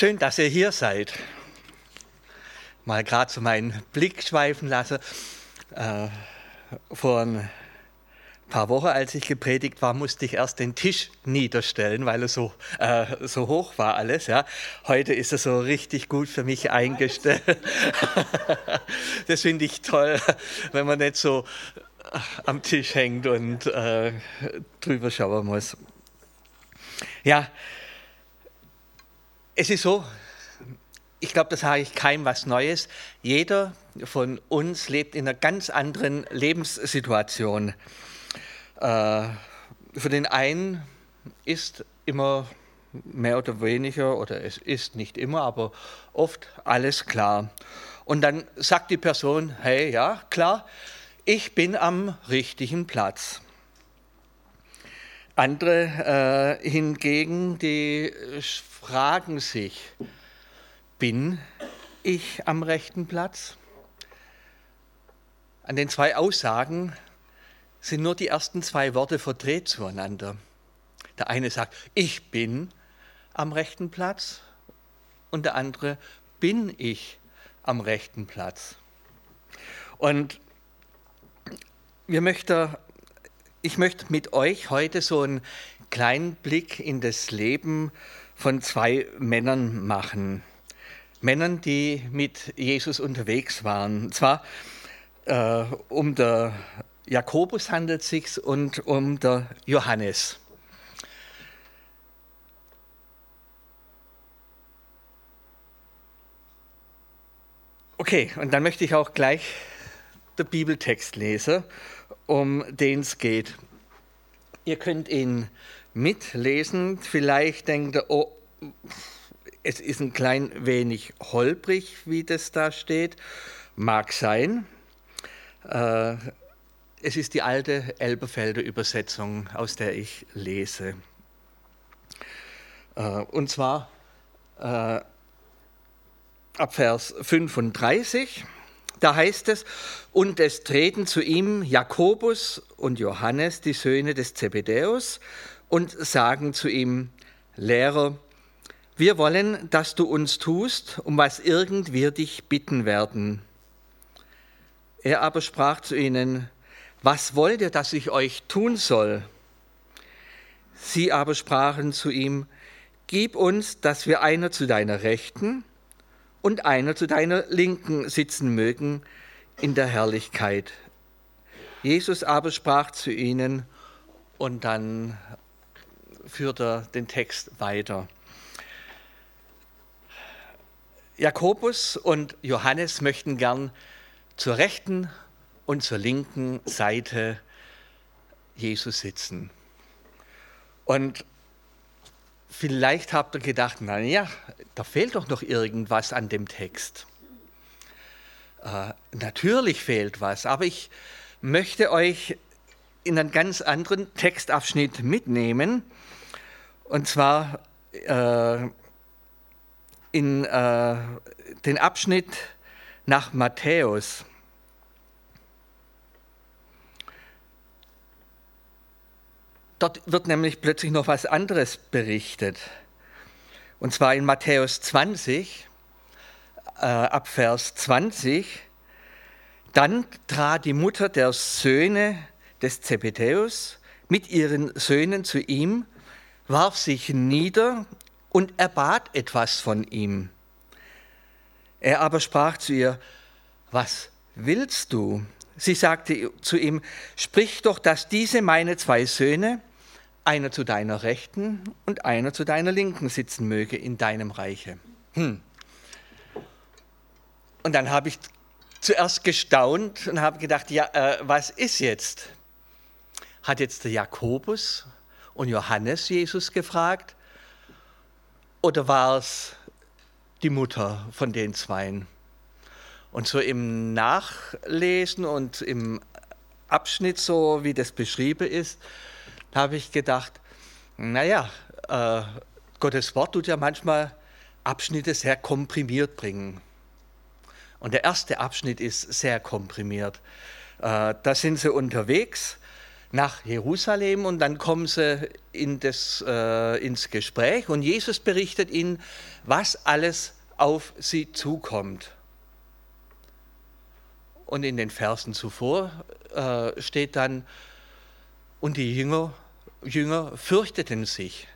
Schön, dass ihr hier seid. Mal gerade so meinen Blick schweifen lassen. Äh, vor ein paar Wochen, als ich gepredigt war, musste ich erst den Tisch niederstellen, weil er so, äh, so hoch war alles. Ja. Heute ist er so richtig gut für mich eingestellt. das finde ich toll, wenn man nicht so am Tisch hängt und äh, drüber schauen muss. Ja, es ist so, ich glaube, das sage ich keinem was Neues. Jeder von uns lebt in einer ganz anderen Lebenssituation. Äh, für den einen ist immer mehr oder weniger, oder es ist nicht immer, aber oft alles klar. Und dann sagt die Person, hey, ja, klar, ich bin am richtigen Platz. Andere äh, hingegen, die fragen sich, bin ich am rechten Platz? An den zwei Aussagen sind nur die ersten zwei Worte verdreht zueinander. Der eine sagt, ich bin am rechten Platz und der andere, bin ich am rechten Platz. Und wir möchten, ich möchte mit euch heute so einen kleinen Blick in das Leben von zwei Männern machen. Männern, die mit Jesus unterwegs waren. Und zwar äh, um der Jakobus handelt es sich und um der Johannes. Okay, und dann möchte ich auch gleich den Bibeltext lesen, um den es geht. Ihr könnt ihn mitlesen. Vielleicht denkt ihr, oh, es ist ein klein wenig holprig, wie das da steht. Mag sein. Äh, es ist die alte Elberfelder Übersetzung, aus der ich lese. Äh, und zwar äh, ab Vers 35. Da heißt es, und es treten zu ihm Jakobus und Johannes, die Söhne des Zebedäus, und sagen zu ihm, Lehrer, wir wollen, dass du uns tust, um was irgend wir dich bitten werden. Er aber sprach zu ihnen, was wollt ihr, dass ich euch tun soll? Sie aber sprachen zu ihm, gib uns, dass wir einer zu deiner Rechten und einer zu deiner Linken sitzen mögen in der Herrlichkeit. Jesus aber sprach zu ihnen und dann führt er den Text weiter. Jakobus und Johannes möchten gern zur rechten und zur linken Seite Jesus sitzen. Und vielleicht habt ihr gedacht, naja, da fehlt doch noch irgendwas an dem Text. Äh, natürlich fehlt was, aber ich möchte euch in einen ganz anderen Textabschnitt mitnehmen. Und zwar äh, in äh, den Abschnitt nach Matthäus. Dort wird nämlich plötzlich noch was anderes berichtet. Und zwar in Matthäus 20, äh, ab Vers 20. Dann trat die Mutter der Söhne des Zebedäus mit ihren Söhnen zu ihm, warf sich nieder und er bat etwas von ihm. Er aber sprach zu ihr, was willst du? Sie sagte zu ihm, sprich doch, dass diese meine zwei Söhne, einer zu deiner Rechten und einer zu deiner Linken sitzen möge in deinem Reiche. Hm. Und dann habe ich zuerst gestaunt und habe gedacht, ja, äh, was ist jetzt? Hat jetzt der Jakobus und Johannes Jesus gefragt? Oder war es die Mutter von den Zweien? Und so im Nachlesen und im Abschnitt, so wie das beschrieben ist, habe ich gedacht, naja, äh, Gottes Wort tut ja manchmal Abschnitte sehr komprimiert bringen. Und der erste Abschnitt ist sehr komprimiert. Äh, da sind sie unterwegs, nach Jerusalem und dann kommen sie in das, äh, ins Gespräch und Jesus berichtet ihnen, was alles auf sie zukommt. Und in den Versen zuvor äh, steht dann, und die Jünger, Jünger fürchteten sich.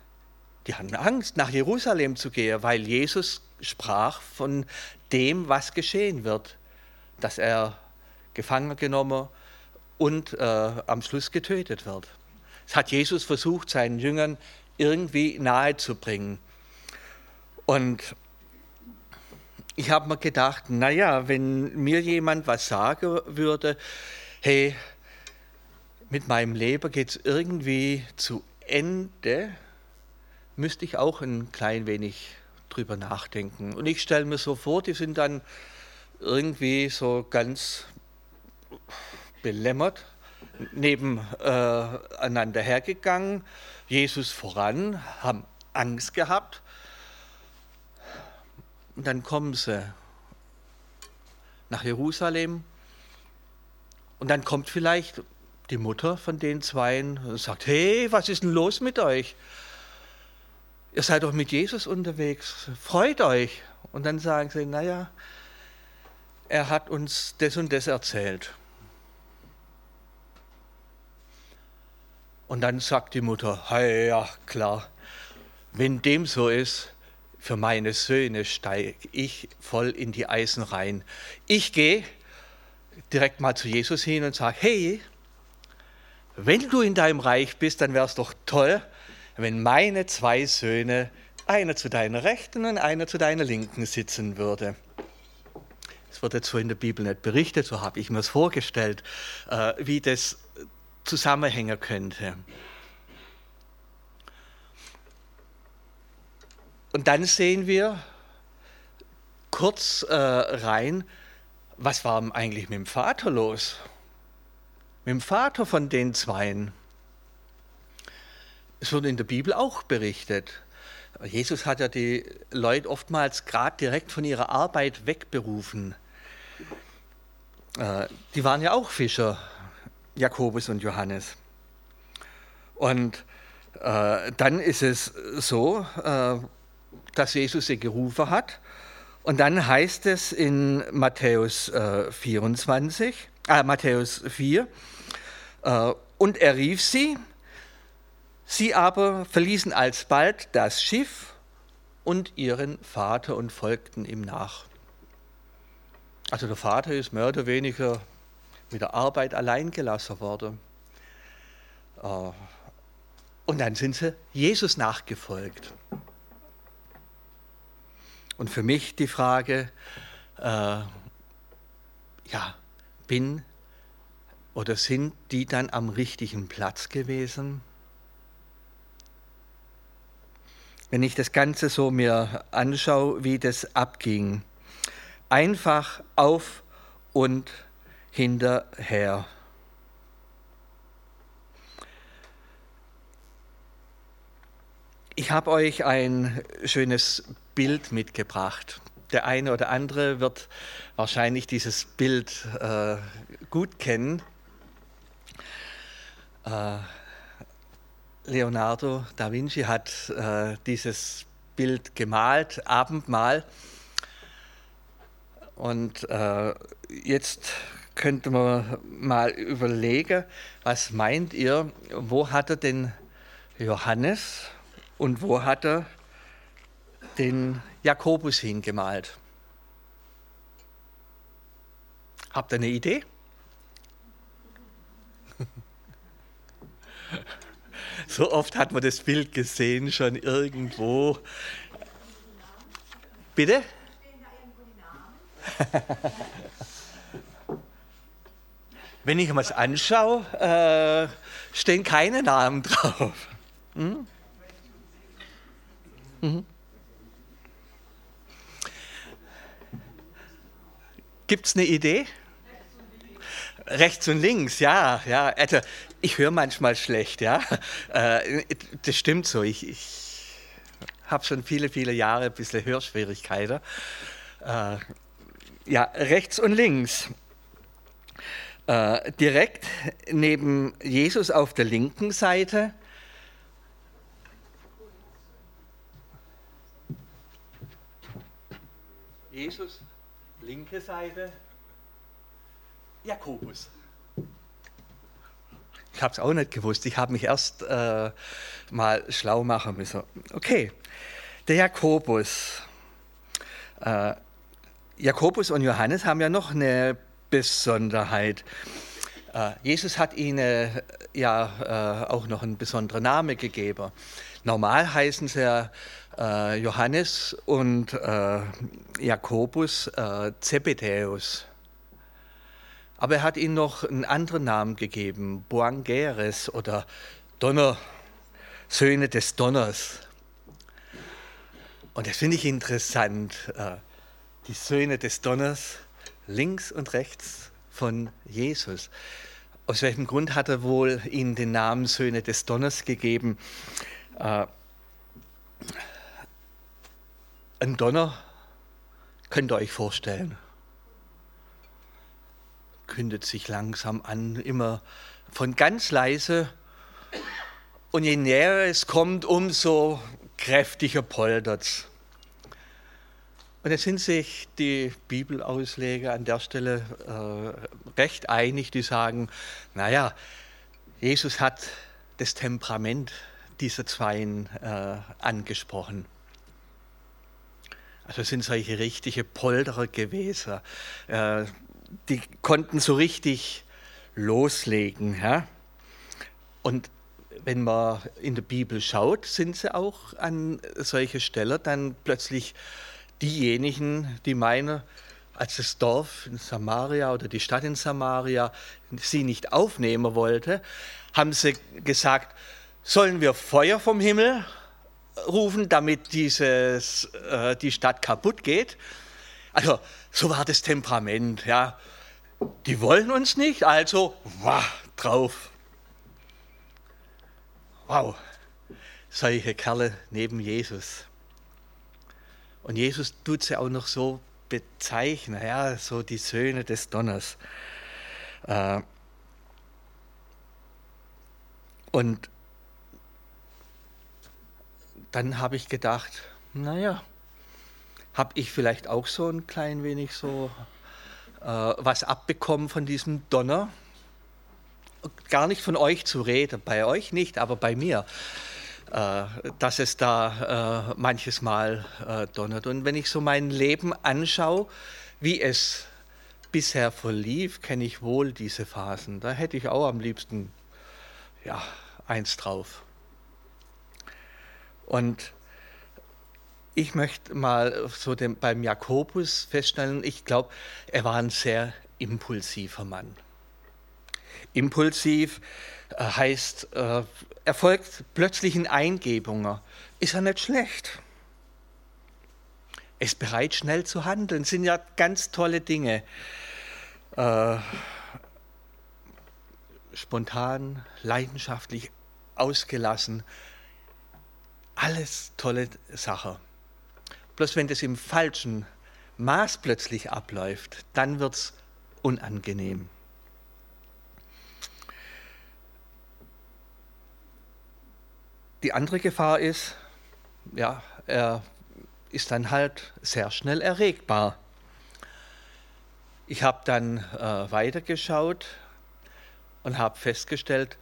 Die hatten Angst, nach Jerusalem zu gehen, weil Jesus sprach von dem, was geschehen wird, dass er gefangen genommen und äh, am Schluss getötet wird. Das hat Jesus versucht, seinen Jüngern irgendwie nahezubringen. Und ich habe mir gedacht, naja, wenn mir jemand was sagen würde, hey, mit meinem Leben geht es irgendwie zu Ende, müsste ich auch ein klein wenig drüber nachdenken. Und ich stelle mir so vor, die sind dann irgendwie so ganz belämmert nebeneinander äh, hergegangen, Jesus voran, haben Angst gehabt. Und dann kommen sie nach Jerusalem und dann kommt vielleicht die Mutter von den Zweien und sagt, hey, was ist denn los mit euch? Ihr seid doch mit Jesus unterwegs, freut euch. Und dann sagen sie, naja, er hat uns das und das erzählt. Und dann sagt die Mutter, hey, ja klar, wenn dem so ist, für meine Söhne steige ich voll in die Eisen rein. Ich gehe direkt mal zu Jesus hin und sage, hey, wenn du in deinem Reich bist, dann wäre es doch toll, wenn meine zwei Söhne, einer zu deiner Rechten und einer zu deiner Linken sitzen würde. Es wird jetzt so in der Bibel nicht berichtet, so habe ich mir es vorgestellt, äh, wie das zusammenhängen könnte. Und dann sehen wir kurz äh, rein, was war eigentlich mit dem Vater los? Mit dem Vater von den Zweien. Es wird in der Bibel auch berichtet. Jesus hat ja die Leute oftmals gerade direkt von ihrer Arbeit wegberufen. Äh, die waren ja auch Fischer Jakobus und Johannes. Und äh, dann ist es so, äh, dass Jesus sie gerufen hat. Und dann heißt es in Matthäus äh, 24, äh, Matthäus 4, äh, und er rief sie, sie aber verließen alsbald das Schiff und ihren Vater und folgten ihm nach. Also der Vater ist mehr oder weniger mit der Arbeit allein gelassen worden. Äh, und dann sind sie Jesus nachgefolgt. Und für mich die Frage, äh, ja, bin oder sind die dann am richtigen Platz gewesen? Wenn ich das Ganze so mir anschaue, wie das abging, einfach auf und hinterher. Ich habe euch ein schönes Bild mitgebracht. Der eine oder andere wird wahrscheinlich dieses Bild äh, gut kennen. Äh, Leonardo da Vinci hat äh, dieses Bild gemalt, Abendmahl. Und äh, jetzt könnte man mal überlegen, was meint ihr, wo hat er den Johannes und wo hat er den Jakobus hingemalt? Habt ihr eine Idee? So oft hat man das Bild gesehen, schon irgendwo. Bitte? Wenn ich mir das anschaue, äh, stehen keine Namen drauf. Hm? Mhm. Gibt es eine Idee? Rechts und links, ja, ja. Also, ich höre manchmal schlecht, ja. Äh, das stimmt so. Ich, ich habe schon viele, viele Jahre ein bisschen Hörschwierigkeiten. Äh, ja, rechts und links. Äh, direkt neben Jesus auf der linken Seite Jesus, linke Seite, Jakobus. Ich habe es auch nicht gewusst. Ich habe mich erst äh, mal schlau machen müssen. Okay, der Jakobus. Äh, Jakobus und Johannes haben ja noch eine Besonderheit. Äh, Jesus hat ihnen äh, ja äh, auch noch einen besonderen Namen gegeben. Normal heißen sie Johannes und Jakobus äh, Zebedeus. Aber er hat ihnen noch einen anderen Namen gegeben, Boangeres oder Donner, Söhne des Donners. Und das finde ich interessant, die Söhne des Donners links und rechts von Jesus. Aus welchem Grund hat er wohl ihnen den Namen Söhne des Donners gegeben? Äh, ein Donner könnt ihr euch vorstellen. Kündet sich langsam an, immer von ganz leise. Und je näher es kommt, umso kräftiger poltert es. Und es sind sich die Bibelausleger an der Stelle äh, recht einig, die sagen, naja, Jesus hat das Temperament dieser Zweien äh, angesprochen. Also sind solche richtige Polderer gewesen. Äh, die konnten so richtig loslegen. Ja? Und wenn man in der Bibel schaut, sind sie auch an solche Stellen dann plötzlich diejenigen, die meinen, als das Dorf in Samaria oder die Stadt in Samaria sie nicht aufnehmen wollte, haben sie gesagt, sollen wir Feuer vom Himmel rufen, damit dieses, äh, die Stadt kaputt geht. Also so war das Temperament. Ja. Die wollen uns nicht, also wow, drauf. Wow, solche Kerle neben Jesus. Und Jesus tut sie auch noch so bezeichnen, ja, so die Söhne des Donners. Äh, und dann habe ich gedacht, naja, habe ich vielleicht auch so ein klein wenig so äh, was abbekommen von diesem Donner? Gar nicht von euch zu reden, bei euch nicht, aber bei mir, dass es da äh, manches Mal äh, donnert. Und wenn ich so mein Leben anschaue, wie es bisher verlief, kenne ich wohl diese Phasen. Da hätte ich auch am liebsten ja, eins drauf. Und ich möchte mal so dem, beim Jakobus feststellen, ich glaube, er war ein sehr impulsiver Mann. Impulsiv äh, heißt, äh, er folgt plötzlichen Eingebungen. Ist er nicht schlecht? Ist bereit, schnell zu handeln. Sind ja ganz tolle Dinge. Äh, spontan, leidenschaftlich, ausgelassen alles tolle Sache. Bloß wenn das im falschen Maß plötzlich abläuft, dann wird es unangenehm. Die andere Gefahr ist, ja, er ist dann halt sehr schnell erregbar. Ich habe dann äh, weitergeschaut und habe festgestellt,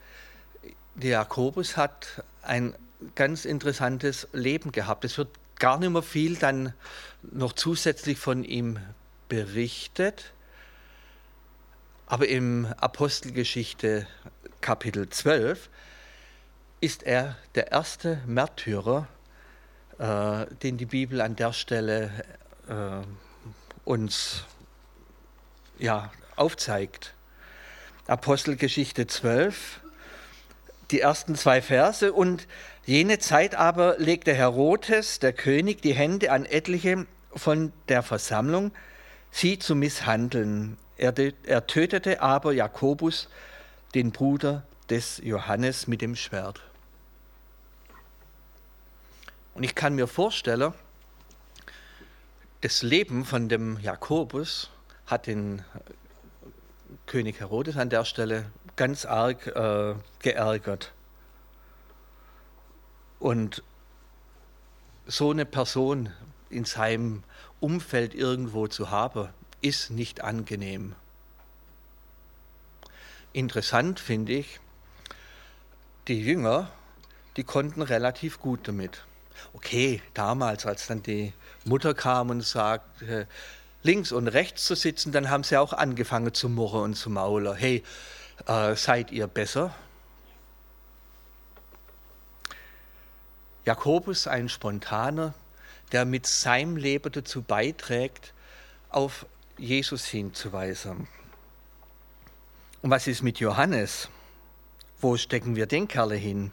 der Jakobus hat ein ganz interessantes Leben gehabt. Es wird gar nicht mehr viel dann noch zusätzlich von ihm berichtet. Aber im Apostelgeschichte Kapitel 12 ist er der erste Märtyrer, äh, den die Bibel an der Stelle äh, uns ja, aufzeigt. Apostelgeschichte 12, die ersten zwei Verse. Und Jene Zeit aber legte Herodes, der König, die Hände an etliche von der Versammlung, sie zu misshandeln. Er, er tötete aber Jakobus, den Bruder des Johannes, mit dem Schwert. Und ich kann mir vorstellen, das Leben von dem Jakobus hat den König Herodes an der Stelle ganz arg äh, geärgert. Und so eine Person in seinem Umfeld irgendwo zu haben, ist nicht angenehm. Interessant finde ich, die Jünger, die konnten relativ gut damit. Okay, damals, als dann die Mutter kam und sagte, links und rechts zu sitzen, dann haben sie auch angefangen zu murren und zu maulen. Hey, äh, seid ihr besser? Jakobus, ein Spontaner, der mit seinem Leben dazu beiträgt, auf Jesus hinzuweisen. Und was ist mit Johannes? Wo stecken wir den Kerle hin?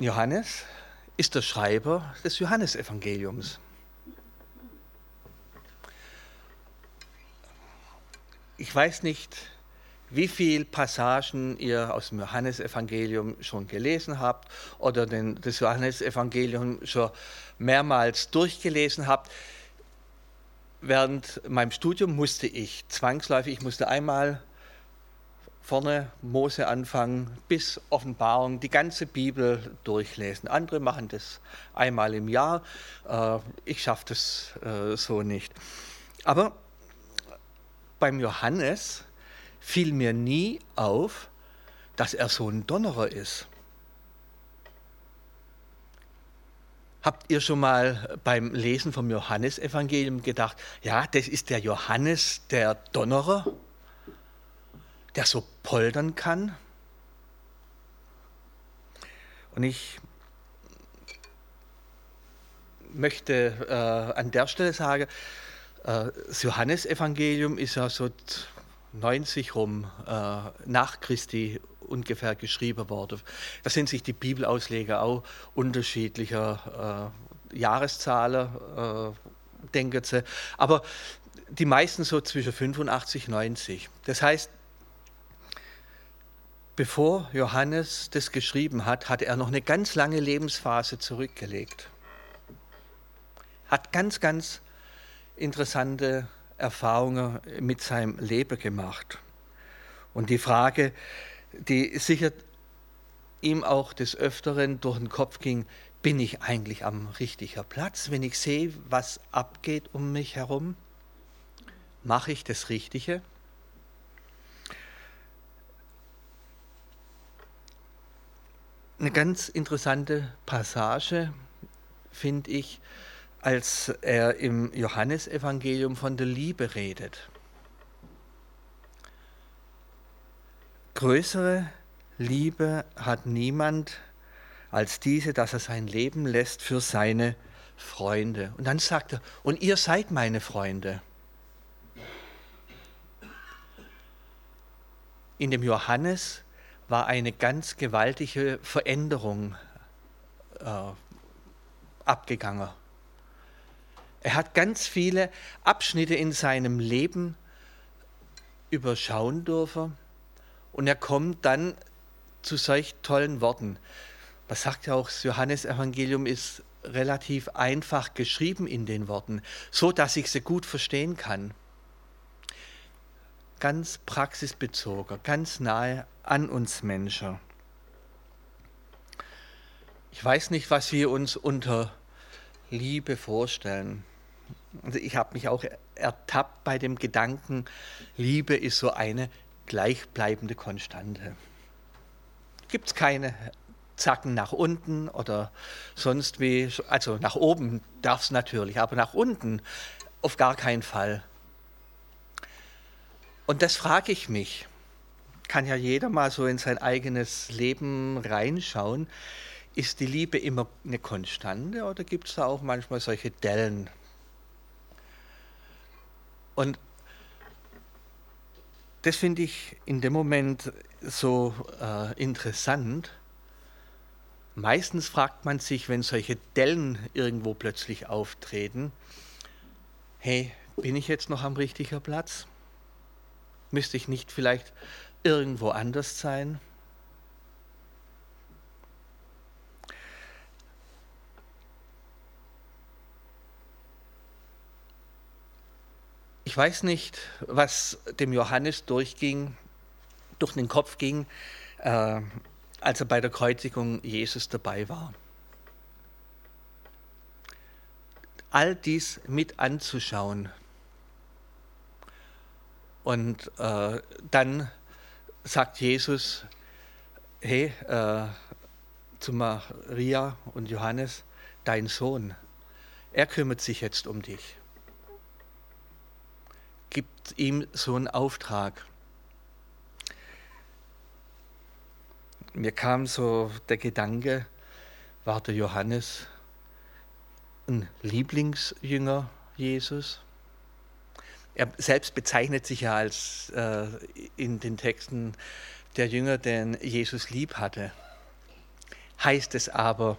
Johannes ist der Schreiber des Johannesevangeliums. Ich weiß nicht, wie viele Passagen ihr aus dem Johannesevangelium schon gelesen habt oder den, das Johannesevangelium schon mehrmals durchgelesen habt. Während meinem Studium musste ich zwangsläufig, ich musste einmal vorne Mose anfangen bis Offenbarung, die ganze Bibel durchlesen. Andere machen das einmal im Jahr. Äh, ich schaffe das äh, so nicht. Aber beim Johannes fiel mir nie auf, dass er so ein Donnerer ist. Habt ihr schon mal beim Lesen vom Johannesevangelium gedacht, ja, das ist der Johannes, der Donnerer? Der so poltern kann. Und ich möchte äh, an der Stelle sagen, äh, das Johannesevangelium ist ja so 90 rum äh, nach Christi ungefähr geschrieben worden. Da sind sich die Bibelausleger auch unterschiedlicher äh, Jahreszahlen, äh, denken sie. Aber die meisten so zwischen 85 und 90. Das heißt, bevor Johannes das geschrieben hat, hat er noch eine ganz lange Lebensphase zurückgelegt. Hat ganz, ganz interessante Erfahrungen mit seinem Leben gemacht. Und die Frage, die sicher ihm auch des Öfteren durch den Kopf ging, bin ich eigentlich am richtigen Platz, wenn ich sehe, was abgeht um mich herum? Mache ich das Richtige? Eine ganz interessante Passage, finde ich, als er im Johannesevangelium von der Liebe redet. Größere Liebe hat niemand als diese, dass er sein Leben lässt für seine Freunde. Und dann sagt er, und ihr seid meine Freunde. In dem Johannes war eine ganz gewaltige Veränderung äh, abgegangen. Er hat ganz viele Abschnitte in seinem Leben überschauen dürfen und er kommt dann zu solch tollen Worten. Was sagt ja auch, das Johannesevangelium ist relativ einfach geschrieben in den Worten, so dass ich sie gut verstehen kann ganz praxisbezogen, ganz nahe an uns Menschen. Ich weiß nicht, was wir uns unter Liebe vorstellen. Also ich habe mich auch ertappt bei dem Gedanken, Liebe ist so eine gleichbleibende Konstante. Gibt es keine Zacken nach unten oder sonst wie, also nach oben darf es natürlich, aber nach unten auf gar keinen Fall. Und das frage ich mich. Kann ja jeder mal so in sein eigenes Leben reinschauen. Ist die Liebe immer eine Konstante oder gibt es da auch manchmal solche Dellen? Und das finde ich in dem Moment so äh, interessant. Meistens fragt man sich, wenn solche Dellen irgendwo plötzlich auftreten, hey, bin ich jetzt noch am richtigen Platz? Müsste ich nicht vielleicht irgendwo anders sein? weiß nicht, was dem Johannes durchging, durch den Kopf ging, äh, als er bei der Kreuzigung Jesus dabei war. All dies mit anzuschauen. Und äh, dann sagt Jesus, hey, äh, zu Maria und Johannes, dein Sohn, er kümmert sich jetzt um dich. Gibt ihm so einen Auftrag. Mir kam so der Gedanke, war der Johannes ein Lieblingsjünger Jesus? Er selbst bezeichnet sich ja als äh, in den Texten der Jünger, den Jesus lieb hatte. Heißt es aber,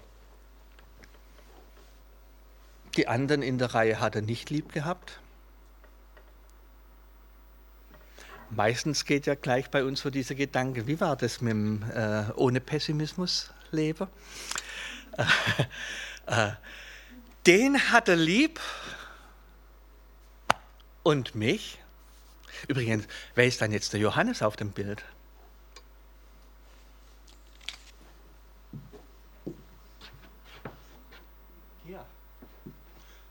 die anderen in der Reihe hat er nicht lieb gehabt? Meistens geht ja gleich bei uns so dieser Gedanke, wie war das mit dem äh, ohne Pessimismus leben? Äh, den hat er lieb und mich. Übrigens, wer ist dann jetzt der Johannes auf dem Bild? Ja.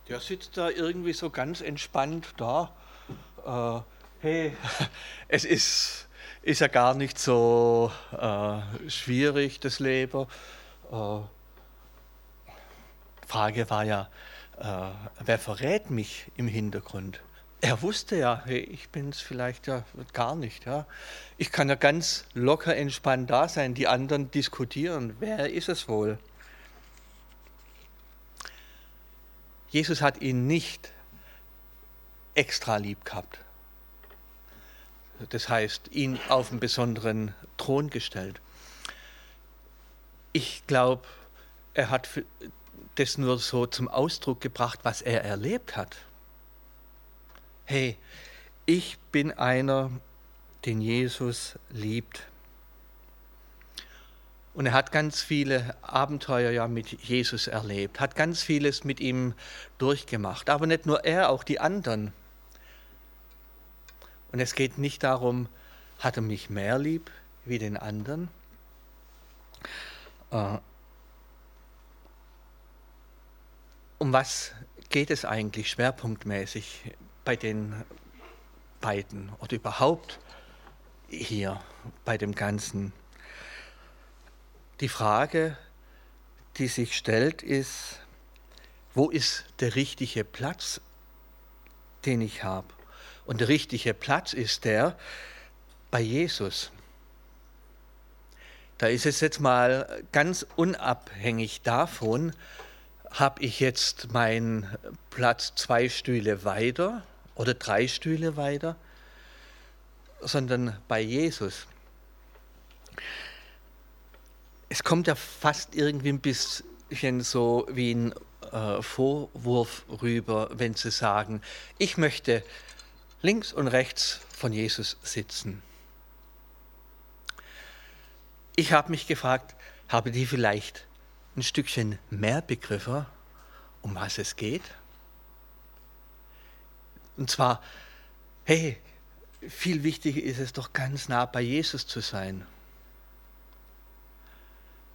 Der sitzt da irgendwie so ganz entspannt da. Äh, hey, es ist, ist ja gar nicht so äh, schwierig, das Leben. Äh, Frage war ja, äh, wer verrät mich im Hintergrund? Er wusste ja, hey, ich bin es vielleicht ja gar nicht. Ja. Ich kann ja ganz locker entspannt da sein, die anderen diskutieren. Wer ist es wohl? Jesus hat ihn nicht extra lieb gehabt. Das heißt, ihn auf einen besonderen Thron gestellt. Ich glaube, er hat das nur so zum Ausdruck gebracht, was er erlebt hat. Hey, ich bin einer, den Jesus liebt. Und er hat ganz viele Abenteuer ja mit Jesus erlebt, hat ganz vieles mit ihm durchgemacht. Aber nicht nur er, auch die anderen. Und es geht nicht darum, hat er mich mehr lieb wie den anderen? Äh, um was geht es eigentlich schwerpunktmäßig bei den beiden oder überhaupt hier bei dem Ganzen? Die Frage, die sich stellt, ist, wo ist der richtige Platz, den ich habe? Und der richtige Platz ist der bei Jesus. Da ist es jetzt mal ganz unabhängig davon, habe ich jetzt meinen Platz zwei Stühle weiter oder drei Stühle weiter, sondern bei Jesus. Es kommt ja fast irgendwie ein bisschen so wie ein äh, Vorwurf rüber, wenn sie sagen, ich möchte links und rechts von Jesus sitzen. Ich habe mich gefragt, habe die vielleicht ein Stückchen mehr Begriffe, um was es geht? Und zwar, hey, viel wichtiger ist es doch ganz nah bei Jesus zu sein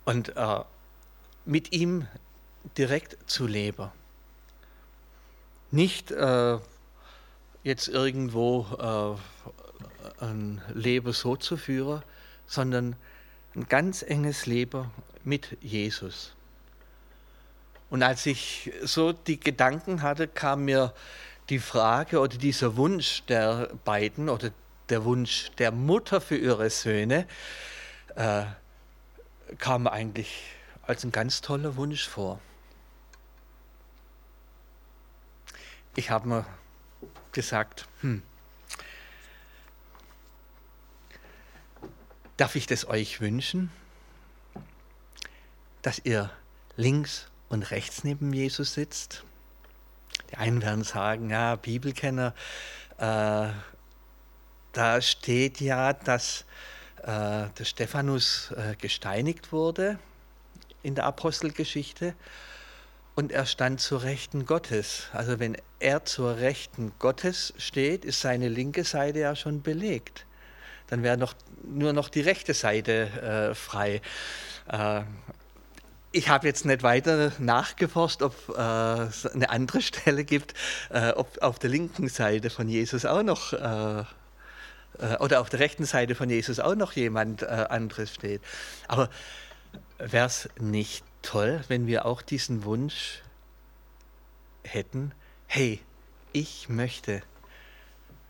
und äh, mit ihm direkt zu leben. Nicht äh, jetzt irgendwo äh, ein Leben so zu führen, sondern ein ganz enges Leben mit Jesus. Und als ich so die Gedanken hatte, kam mir die Frage oder dieser Wunsch der beiden oder der Wunsch der Mutter für ihre Söhne, äh, kam eigentlich als ein ganz toller Wunsch vor. Ich habe mir gesagt, hm, darf ich das euch wünschen, dass ihr links und rechts neben Jesus sitzt? Die einen werden sagen, ja, Bibelkenner, äh, da steht ja, dass äh, der Stephanus äh, gesteinigt wurde in der Apostelgeschichte. und er stand zur Rechten Gottes. Also wenn er zur Rechten Gottes steht, ist seine linke Seite ja schon belegt. Dann wäre noch, nur noch die rechte Seite äh, frei. Äh, ich habe jetzt nicht weiter nachgeforscht, ob äh, es eine andere Stelle gibt, äh, ob auf der linken Seite von Jesus auch noch äh, äh, oder auf der rechten Seite von Jesus auch noch jemand anderes steht. Aber wäre es nicht toll, wenn wir auch diesen Wunsch hätten, hey, ich möchte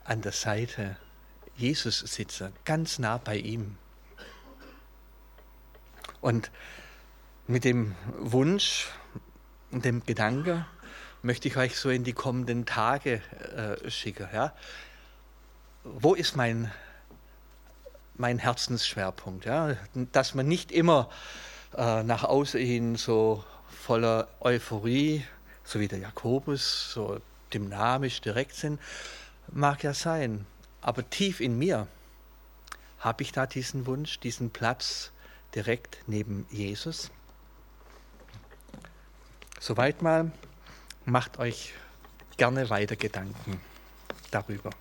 an der Seite Jesus sitzen, ganz nah bei ihm. Und mit dem Wunsch und dem Gedanke möchte ich euch so in die kommenden Tage äh, schicken. Ja? Wo ist mein, mein Herzensschwerpunkt? Ja? Dass man nicht immer äh, nach außen hin so voller Euphorie, so wie der Jakobus, so dynamisch direkt sind, mag ja sein. Aber tief in mir habe ich da diesen Wunsch, diesen Platz direkt neben Jesus. Soweit mal, macht euch gerne weiter Gedanken darüber.